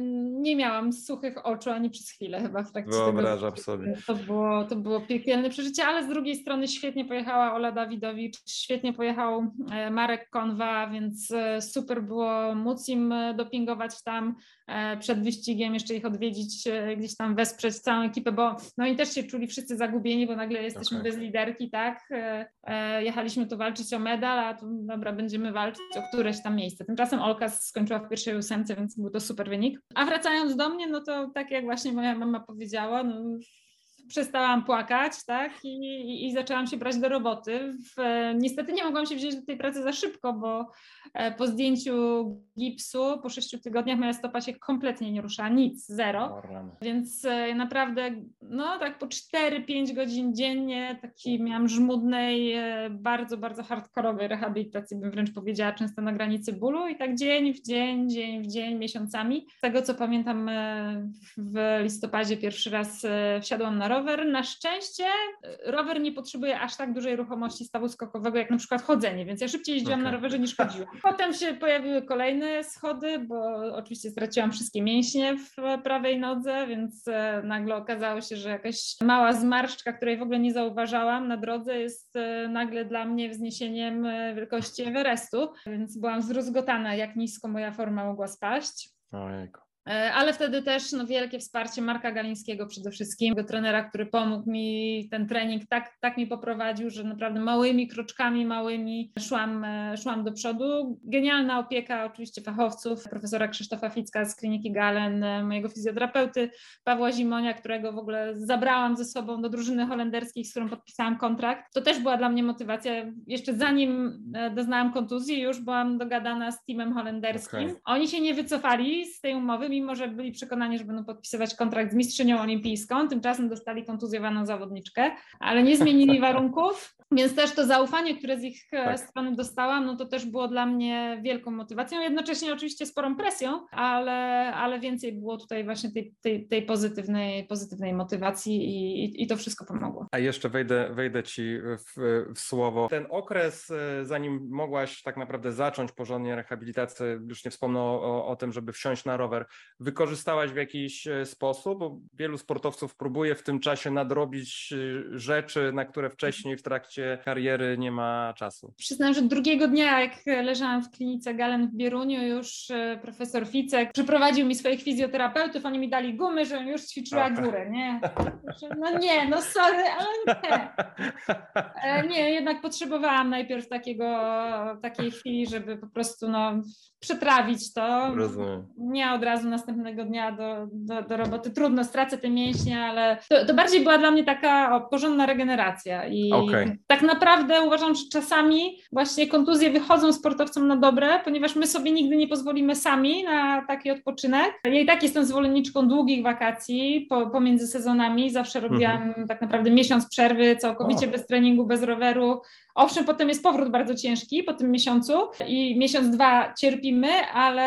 nie miałam suchych oczu ani przez chwilę chyba w trakcie Wyobrażam tego. sobie. To było, to było piekielne przeżycie, ale z drugiej strony świetnie pojechała Ola Dawidowicz, świetnie pojechał e, Marek Konwa, więc e, super było móc im e, dopingować tam przed wyścigiem, jeszcze ich odwiedzić gdzieś tam wesprzeć całą ekipę, bo no i też się czuli wszyscy zagubieni, bo nagle jesteśmy okay. bez liderki, tak? E, e, jechaliśmy tu walczyć o medal, a tu dobra, będziemy walczyć o któreś tam miejsce. Tymczasem Olka skończyła w pierwszej ósemce, więc był to super wynik. A wracając do mnie, no to tak jak właśnie moja mama powiedziała, no przestałam płakać, tak, I, i, i, zaczęłam się brać do roboty. W, niestety nie mogłam się wziąć do tej pracy za szybko, bo e, po zdjęciu gipsu po sześciu tygodniach moja stopa się kompletnie nie rusza, nic, zero. Więc e, naprawdę, no tak po 4-5 godzin dziennie takiej miałam żmudnej, e, bardzo, bardzo hardkorowej rehabilitacji, bym wręcz powiedziała, często na granicy bólu i tak dzień w dzień, dzień w dzień, miesiącami. Z tego co pamiętam w listopadzie pierwszy raz wsiadłam na rower, rower na szczęście, rower nie potrzebuje aż tak dużej ruchomości stawu skokowego, jak na przykład chodzenie, więc ja szybciej jeździłam okay. na rowerze niż chodziłam. Potem się pojawiły kolejne schody, bo oczywiście straciłam wszystkie mięśnie w prawej nodze, więc e, nagle okazało się, że jakaś mała zmarszczka, której w ogóle nie zauważałam na drodze jest e, nagle dla mnie wzniesieniem e, wielkości Everestu, więc byłam zrozgotana, jak nisko moja forma mogła spaść. Ojejku. E, ale wtedy też no, wielkie wsparcie Marka Galińskiego przede wszystkim, tego trenera, który pomógł mi ten trening tak, tak mi poprowadził, że naprawdę małymi kroczkami, małymi szłam, e, szłam do przodu. Genialna opieka oczywiście fachowców, profesora Krzysztofa Ficka z kliniki Galen, e, mojego fizjoterapeuty Pawła Zimonia, którego w ogóle zabrałam ze sobą do drużyny holenderskiej, z którą podpisałam kontrakt. To też była dla mnie motywacja. Jeszcze zanim doznałam kontuzji, już byłam dogadana z teamem holenderskim. Okay. Oni się nie wycofali z tej umowy, mimo że byli przekonani, że będą podpisywać kontrakt z mistrzynią olimpijską, tymczasem dostali kontuzjowaną zawodniczkę, ale nie zmienili warunków, więc też to zaufanie, które z ich e, tak. strony dostałam, no to też było dla mnie wielką motywacją, jednocześnie oczywiście sporą presją, ale, ale więcej było tutaj właśnie tej, tej, tej pozytywnej, pozytywnej motywacji i, i, to wszystko pomogło. A jeszcze wejdę, wejdę Ci w, w słowo. Ten okres, e, zanim mogłaś tak naprawdę zacząć porządnie rehabilitację, już nie wspomnę o, o tym, żeby wsiąść na rower, wykorzystałaś w jakiś e, sposób? Bo wielu sportowców próbuje w tym czasie nadrobić rzeczy, na które wcześniej w trakcie kariery nie ma czasu. Przyznam, że drugiego dnia, jak leżałam w klinice Galen w Bieruniu, już e, profesor Ficek przyprowadził mi swoich fizjoterapeutów, oni mi dali gumy, żebym już ćwiczyła górę, nie? No nie, no sorry, ale nie. E, nie, jednak potrzebowałam najpierw takiego, takiej chwili, żeby po prostu no, przetrawić to. Rozumiem. Nie od razu następnego dnia do, do, do roboty. Trudno, stracę te mięśnie, ale to, to bardziej była dla mnie taka o, porządna regeneracja i okay tak naprawdę uważam, że czasami właśnie kontuzje wychodzą sportowcom na dobre, ponieważ my sobie nigdy nie pozwolimy sami na taki odpoczynek. Ja i tak jestem zwolenniczką długich wakacji po, pomiędzy sezonami. Zawsze robiłam mhm. tak naprawdę miesiąc przerwy, całkowicie o. bez treningu, bez roweru, Owszem, potem jest powrót bardzo ciężki po tym miesiącu i miesiąc, dwa cierpimy, ale,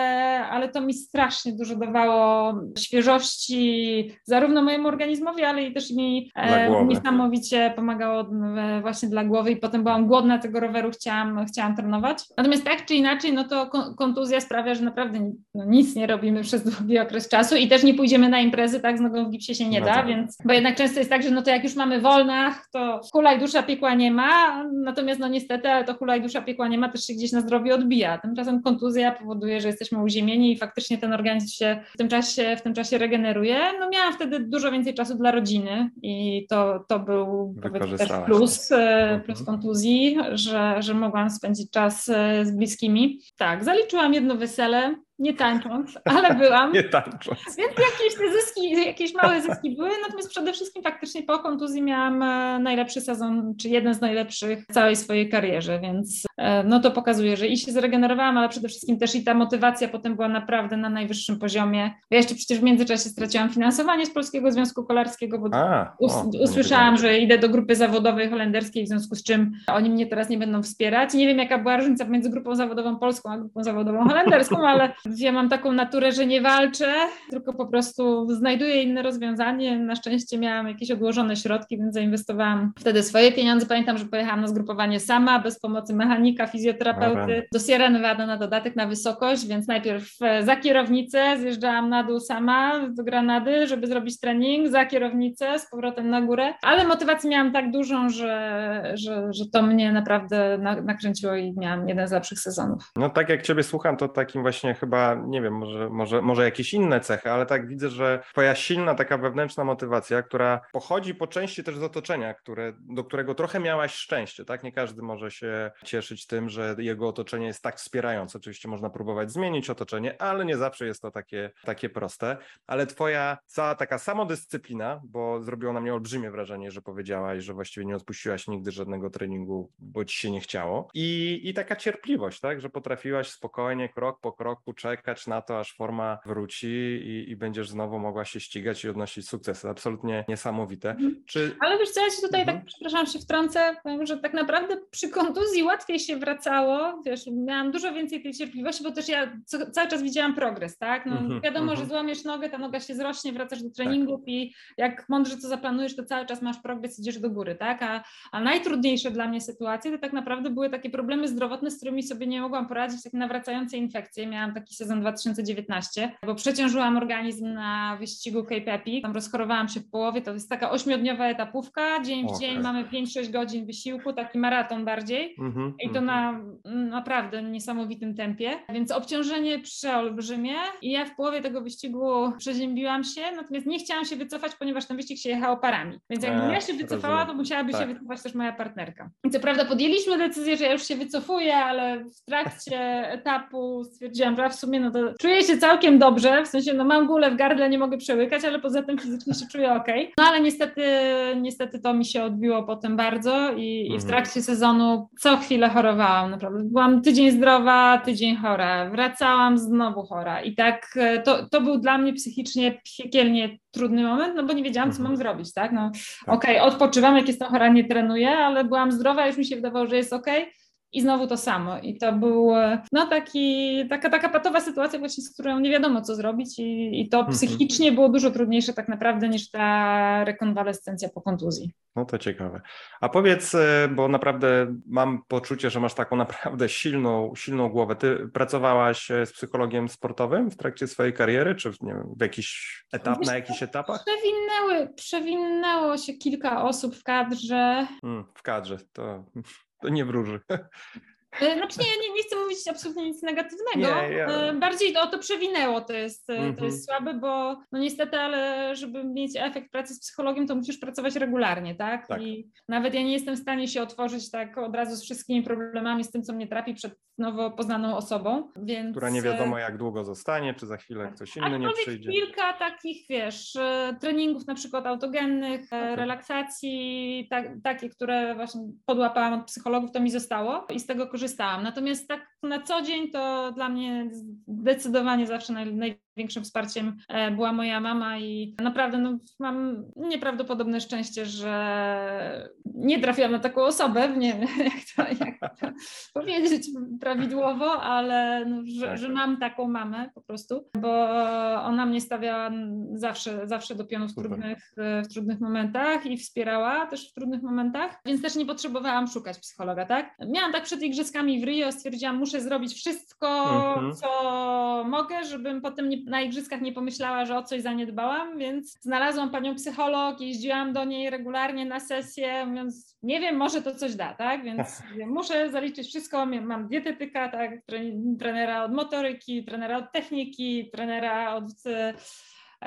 ale to mi strasznie dużo dawało świeżości zarówno mojemu organizmowi, ale i też mi e, niesamowicie pomagało e, właśnie dla głowy i potem byłam głodna tego roweru, chciałam, chciałam trenować. Natomiast tak czy inaczej, no to kontuzja sprawia, że naprawdę no, nic nie robimy przez długi okres czasu i też nie pójdziemy na imprezy, tak, z nogą w gipsie się nie no da, tak. więc, bo jednak często jest tak, że no to jak już mamy wolnach, to kula i dusza piekła nie ma, natomiast no niestety, ale to kula i dusza piekła nie ma, też się gdzieś na zdrowie odbija. Tymczasem kontuzja powoduje, że jesteśmy uziemieni i faktycznie ten organizm się w tym czasie, w tym czasie regeneruje. No miałam wtedy dużo więcej czasu dla rodziny i to, to był też plus, e, plus mhm. kontuzji, że, że mogłam spędzić czas e, z bliskimi. Tak, zaliczyłam jedno wesele, nie tańcząc, ale byłam. nie tańcząc. Więc jakieś te zyski, jakieś małe zyski były, natomiast przede wszystkim faktycznie po kontuzji miałam e, najlepszy sezon, czy jeden z najlepszych w całej swojej karierze, więc e, no to pokazuje, że i się zregenerowałam, ale przede wszystkim też i ta motywacja potem była naprawdę na najwyższym poziomie. Ja jeszcze przecież w międzyczasie straciłam finansowanie z Polskiego Związku Kolarskiego, bo A, us o, usłyszałam, że idę do grupy zawodowej holenderskiej, w związku z czym oni mnie teraz nie będą wspierać. Nie wiem, jaka była różnica między grupą zawodową polską a grupą zawodową holenderską, ale ja mam taką naturę, że nie walczę, tylko po prostu znajduję inne rozwiązanie. Na szczęście miałam jakieś odłożone środki, więc zainwestowałam wtedy swoje pieniądze. Pamiętam, że pojechałam na zgrupowanie sama, bez pomocy mechanika, fizjoterapeuty, do Sierra Nevada na dodatek na wysokość, więc najpierw e, za kierownicę zjeżdżałam na dół sama do Granady, żeby zrobić trening, za kierownicę, z powrotem na górę, ale motywacji miałam tak dużą, że, że, że to mnie naprawdę nakręciło i miałam jeden z lepszych sezonów. No tak jak Ciebie słucham, to takim właśnie chyba nie wiem, może, może, może jakieś inne cechy, ale tak widzę, że twoja silna taka wewnętrzna motywacja, która pochodzi po części też z otoczenia, które, do którego trochę miałaś szczęście, tak? Nie każdy może się cieszyć tym, że jego otoczenie jest tak wspierające. Oczywiście można próbować zmienić otoczenie, ale nie zawsze jest to takie, takie proste. Ale twoja cała taka samodyscyplina, bo zrobiło na mnie olbrzymie wrażenie, że powiedziałaś, że właściwie nie odpuściłaś nigdy żadnego treningu, bo ci się nie chciało. I, i taka cierpliwość, tak? Że potrafiłaś spokojnie, krok po kroku, czekać na to, aż forma wróci i, i będziesz znowu mogła się ścigać i odnosić sukcesy. Absolutnie niesamowite. Mhm. Czy... Ale wiesz co, ja ci tutaj tak, mhm. tak, przepraszam, się wtrącę, powiem, że tak naprawdę przy kontuzji łatwiej się wracało, wiesz, miałam dużo więcej tej cierpliwości, bo też ja co, cały czas widziałam progres, tak? No, mhm. Wiadomo, że złamiesz nogę, ta noga się zrośnie, wracasz do treningów tak. i jak mądrze to zaplanujesz, to cały czas masz progres, idziesz do góry, tak? A, a najtrudniejsze dla mnie sytuacje to tak naprawdę były takie problemy zdrowotne, z którymi sobie nie mogłam poradzić, takie nawracające infekcje. Miałam taki sezon 2019, bo przeciążyłam organizm na wyścigu Cape Epic, tam rozchorowałam się w połowie, to jest taka ośmiodniowa etapówka, dzień w dzień mamy 5-6 godzin wysiłku, taki maraton bardziej. Mm-hmm, i to mm-hmm. na naprawdę niesamowitym tempie, więc obciążenie przeolbrzymie. I ja w połowie tego wyścigu przeziębiłam się, natomiast nie chciałam się wycofać, ponieważ ten wyścig się jechało parami, więc jakbym ja się wycofała, to musiałaby tak. się wycofać też moja partnerka. I co prawda podjęliśmy decyzję, że ja już się wycofuję, ale w trakcie etapu stwierdziłam, że w sumie no to czuję się całkiem dobrze, w sensie no mam gulę w gardle, nie mogę przełykać, ale poza tym fizycznie się czuję ok. No ale niestety, niestety to mi się odbiło potem bardzo i, mhm. i w mhm. trakcie sezonu co chwilę chorowałam, naprawdę. Byłam tydzień zdrowa, tydzień chora, wracałam znowu chora i tak e, to, to był dla mnie psychicznie piekielnie trudny moment, no bo nie wiedziałam, co mhm. mam zrobić, tak? No tak. okej, okay, odpoczywam, jak jestem chora, nie trenuję, ale byłam zdrowa, już mi się wydawało, że jest okej. Okay i znowu to samo. I to był no taki, taka, taka patowa sytuacja właśnie, z którą nie wiadomo co zrobić i, i to mhm. psychicznie było dużo trudniejsze tak naprawdę niż ta rekonwalescencja po kontuzji. No to ciekawe. A powiedz, e, bo naprawdę mam poczucie, że masz taką naprawdę silną, silną głowę. Ty pracowałaś e, z psychologiem sportowym w trakcie swojej kariery, czy nie wiem, w jakiś etap, Wiesz, na jakichś etapach? Przewinęły, przewinęło się kilka osób w kadrze. Hmm, w kadrze, to to nie wróży. E, znaczy nie, nie, nie chcę mówić absolutnie nic negatywnego. Nie. E, bardziej to, to przewinęło, to jest, mm -hmm. to jest mhm. słabe, bo no niestety, ale żeby mieć efekt pracy z psychologiem, to musisz pracować regularnie, tak? tak? I nawet ja nie jestem w stanie się otworzyć tak od razu z wszystkimi problemami, z tym, co mnie trapi przed nowo poznaną osobą, więc... Która nie wiadomo jak długo zostanie, czy za chwilę tak. ktoś inny nie przyjdzie. kilka takich, wiesz, treningów na przykład autogennych, okay. relaksacji, tak, takie, które właśnie podłapałam od psychologów, to mi zostało i z tego korzystałam korzystałam. Natomiast tak na co dzień to dla mnie zdecydowanie zawsze naj, największym wsparciem e, była moja mama i naprawdę no, mam nieprawdopodobne szczęście, że nie trafiłam na taką osobę, nie wiem jak to, jak to powiedzieć prawidłowo, ale no, że, tak. że, mam taką mamę po prostu, bo ona mnie stawiała zawsze, zawsze do pionu w trudnych, w trudnych momentach i wspierała też w trudnych momentach, więc też nie potrzebowałam szukać psychologa, tak? Miałam tak przed igrzyskami w Rio, stwierdziłam, muszę zrobić wszystko, mhm. co mogę, żebym potem nie, na igrzyskach nie pomyślała, że o coś zaniedbałam, więc znalazłam panią psycholog, jeździłam do niej regularnie na sesję, mówiąc, nie wiem, może to coś da, tak? Więc muszę zaliczyć wszystko, mam dietetyka, tak, trenera od motoryki, trenera od techniki, trenera od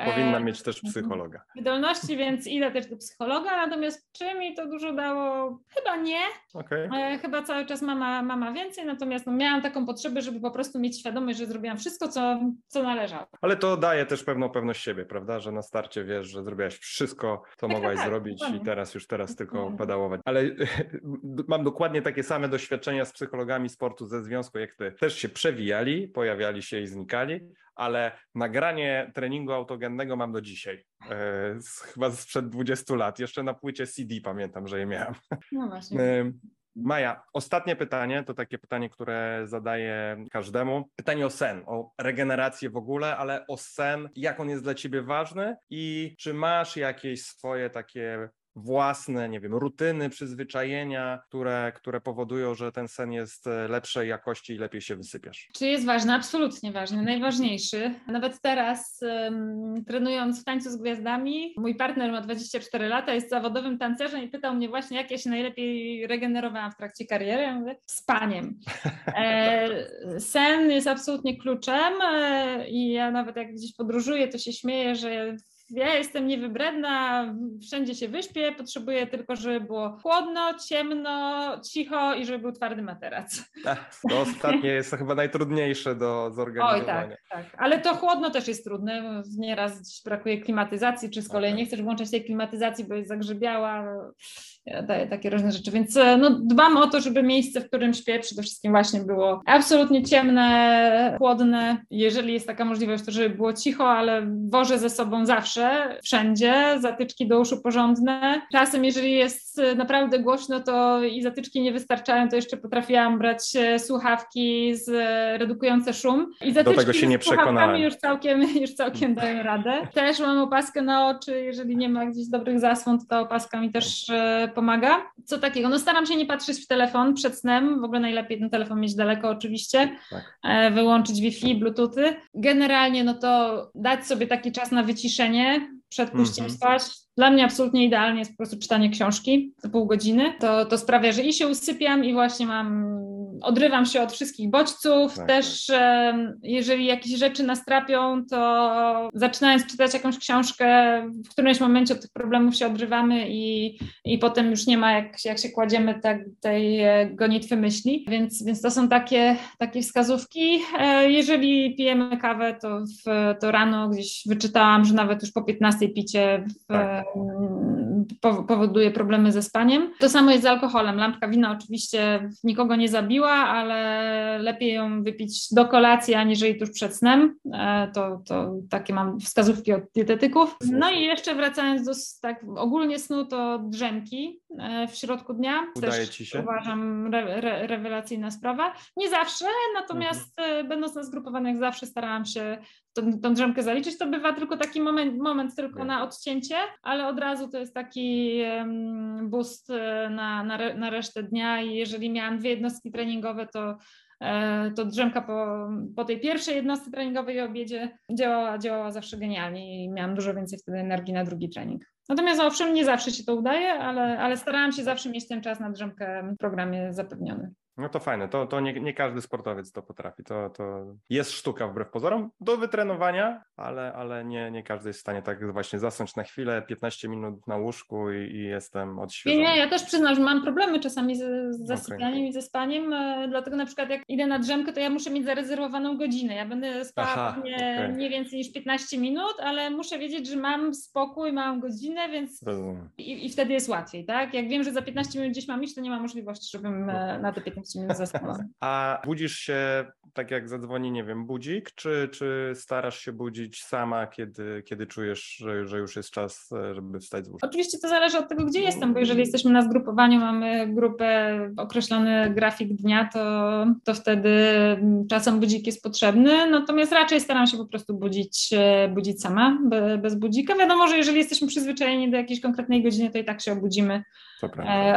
Powinna mieć też psychologa. Wydolności, więc idę też do psychologa, natomiast czy mi to dużo dało? Chyba nie. Okay. E, chyba cały czas mama, mama więcej, natomiast no, miałam taką potrzebę, żeby po prostu mieć świadomość, że zrobiłam wszystko, co, co należało. Ale to daje też pewną pewność siebie, prawda? Że na starcie wiesz, że zrobiłaś wszystko, co tak, mogłaś tak, zrobić dokładnie. i teraz już teraz tylko pedałować. Ale mam dokładnie takie same doświadczenia z psychologami sportu ze związku jak ty. Też się przewijali, pojawiali się i znikali, ale nagranie treningu autogennego mam do dzisiaj. E, z, chyba sprzed 20 lat. Jeszcze na płycie CD pamiętam, że je miałem. No właśnie. E, Maja, ostatnie pytanie, to takie pytanie, które zadaję każdemu. Pytanie o sen, o regenerację w ogóle, ale o sen, jak on jest dla ciebie ważny i czy masz jakieś swoje takie własne, nie wiem, rutyny, przyzwyczajenia, które, które powodują, że ten sen jest e, lepszej jakości i lepiej się wysypiasz? Czy jest ważny? Absolutnie ważny, najważniejszy. Nawet teraz um, trenując w tańcu z gwiazdami, mój partner ma 24 lata, jest zawodowym tancerzem i pytał mnie właśnie, jak ja się najlepiej regenerowałam w trakcie kariery. Ja mówię, spaniem. E, sen jest absolutnie kluczem e, i ja nawet jak gdzieś podróżuję, to się śmieję, że ja jestem niewybredna, wszędzie się wyśpię, potrzebuję tylko, żeby było chłodno, ciemno, cicho i żeby był twardy materac. Ach, to ostatnie jest chyba najtrudniejsze do zorganizowania. Oj, tak, tak. Ale to chłodno też jest trudne. Nieraz brakuje klimatyzacji, czy z kolei okay. nie chcesz włączać tej klimatyzacji, bo jest zagrzebiała daje takie różne rzeczy, więc e, no, dbam o to, żeby miejsce, w którym śpię, przede wszystkim właśnie było absolutnie ciemne, chłodne. Jeżeli jest taka możliwość, to żeby było cicho, ale wożę ze sobą zawsze, wszędzie, zatyczki do uszu porządne. Czasem, jeżeli jest e, naprawdę głośno, to i zatyczki nie wystarczają, to jeszcze potrafiłam brać e, słuchawki z redukujące szum. I zatyczki do tego się nie przekonałem. już całkiem, już całkiem dają radę. Też mam opaskę na oczy, jeżeli nie ma gdzieś dobrych zasłon, to ta opaska mi też pomaga. Co takiego? No staram się nie patrzeć w telefon przed snem, w ogóle najlepiej ten telefon mieć daleko oczywiście, tak. E, wyłączyć Wi-Fi, Bluetoothy. Generalnie no to dać sobie taki czas na wyciszenie, przed pójściem mm -hmm. spać. Dla mnie absolutnie idealnie jest po prostu czytanie książki za pół godziny. To, to sprawia, że i się usypiam i właśnie mam, odrywam się od wszystkich bodźców. Tak. Też jeżeli jakieś rzeczy nastrapią, to zaczynając czytać jakąś książkę, w którymś momencie od tych problemów się odrywamy i, i potem już nie ma jak, jak się kładziemy tak, tej e, gonitwy myśli. Więc, więc to są takie, takie wskazówki. E, jeżeli pijemy kawę, to, w, to rano gdzieś wyczytałam, że nawet już po 15 picie w, tak. powoduje problemy ze spaniem. To samo jest z alkoholem. Lampka wina oczywiście nikogo nie zabiła, ale lepiej ją wypić do kolacji, aniżeli tuż przed snem. E, to, to takie mam wskazówki od dietetyków. No i jeszcze wracając do tak ogólnie snu, to drzemki w środku dnia. Udaje Też ci się? Uważam re, re, rewelacyjna sprawa. Nie zawsze, natomiast mhm. E, będąc na zgrupowanych zawsze starałam się tą, tą drzemkę zaliczyć, to bywa tylko taki moment, moment tylko na odcięcie, ale od razu to jest taki boost e, na, na, re, na resztę dnia i jeżeli miałam dwie jednostki treningowe, to e, to drzemka po, po tej pierwszej jednostce treningowej i obiedzie działała, działała zawsze genialnie i miałam dużo więcej wtedy energii na drugi trening. Natomiast owszem, nie zawsze się to udaje, ale, ale starałam się zawsze mieć ten czas na drzemkę w programie zapewniony. No to fajne, to, to nie, nie każdy sportowiec to potrafi. To, to jest sztuka wbrew pozorom do wytrenowania, ale, ale nie, nie każdy jest w stanie tak właśnie zasnąć na chwilę, 15 minut na łóżku i, i jestem odświeżony. Nie, nie, ja też przyznam, że mam problemy czasami z, z zasypianiem okay. i ze spaniem, e, dlatego na przykład jak idę na drzemkę, to ja muszę mieć zarezerwowaną godzinę. Ja będę spała Aha, nie, okay. nie więcej niż 15 minut, ale muszę wiedzieć, że mam spokój, mam godzinę, więc i, i, wtedy jest łatwiej, tak? Jak wiem, że za 15 minut gdzieś mam iść, to nie ma możliwości, żebym e, na te 15 innym zespołem. A budzisz się tak jak zadzwoni, nie wiem, budzik, czy, czy starasz się budzić sama, kiedy, kiedy czujesz, że, że już jest czas, e, żeby wstać z łóżka? Oczywiście to zależy od tego, gdzie jestem, bo jeżeli jesteśmy na zgrupowaniu, mamy grupę, określony grafik dnia, to, to wtedy czasem budzik jest potrzebny, natomiast raczej staram się po prostu budzić, e, budzić sama, bez budzika. Wiadomo, że jeżeli jesteśmy przyzwyczajeni do jakiejś konkretnej godziny, to i tak się obudzimy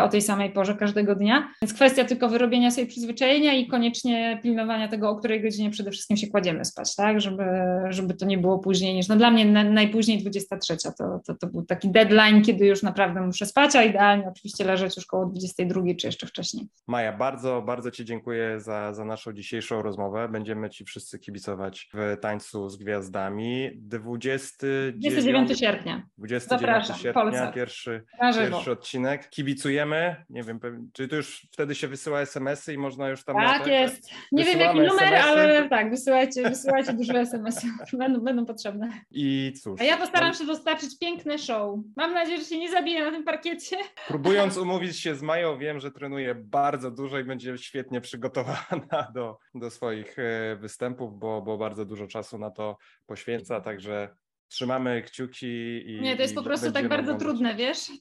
o tej samej porze każdego dnia. Więc kwestia tylko wyrobienia sobie przyzwyczajenia i koniecznie pilnowania tego, o której godzinie przede wszystkim się kładziemy spać, tak, żeby, żeby to nie było później niż, no dla mnie na, najpóźniej 23, to, to, to był taki deadline, kiedy już naprawdę muszę spać, a idealnie oczywiście leżeć już koło 22 czy jeszcze wcześniej. Maja, bardzo, bardzo Ci dziękuję za, za naszą dzisiejszą rozmowę. Będziemy Ci wszyscy kibicować w tańcu z gwiazdami. 29, 29 sierpnia. 29 Zapraszam, sierpnia, pierwszy, pierwszy odcinek. Kibicujemy. Nie wiem, czy to już wtedy się wysyła SMS-y i można już tam. Tak jest. Nie wiem jaki numer, ale tak, wysyłajcie, wysyłajcie dużo SMS-ów. Będą, będą potrzebne. I cóż. A ja postaram się dostarczyć piękne show. Mam nadzieję, że się nie zabiję na tym parkiecie. Próbując umówić się z Mają, wiem, że trenuje bardzo dużo i będzie świetnie przygotowana do, do swoich e, występów, bo, bo bardzo dużo czasu na to poświęca, także Trzymamy kciuki i. Nie, to jest po prostu tak bardzo oglądać. trudne, wiesz?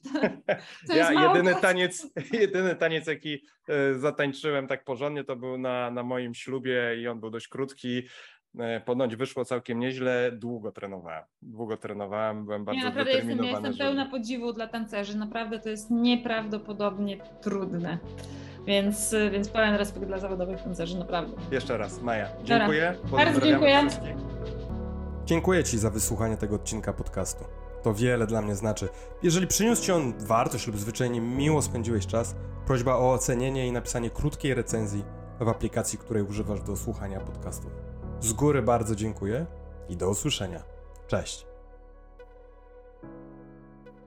To, to ja jedyny taniec, jedyny taniec, jaki e, zatańczyłem tak porządnie, to był na, na moim ślubie i on był dość krótki. E, ponoć wyszło całkiem nieźle, długo trenowałem. Długo trenowałem, byłem bardzo Nie, naprawdę jestem, ja jestem pełna podziwu dla tancerzy. Naprawdę to jest nieprawdopodobnie trudne. Więc, więc pełen respekt dla zawodowych tancerzy, naprawdę. Jeszcze raz, Maja, dziękuję. Bardzo dziękuję. Dziękuję Ci za wysłuchanie tego odcinka podcastu. To wiele dla mnie znaczy. Jeżeli przyniósł Ci on wartość lub zwyczajnie miło spędziłeś czas, prośba o ocenienie i napisanie krótkiej recenzji w aplikacji, której używasz do słuchania podcastu. Z góry bardzo dziękuję i do usłyszenia. Cześć.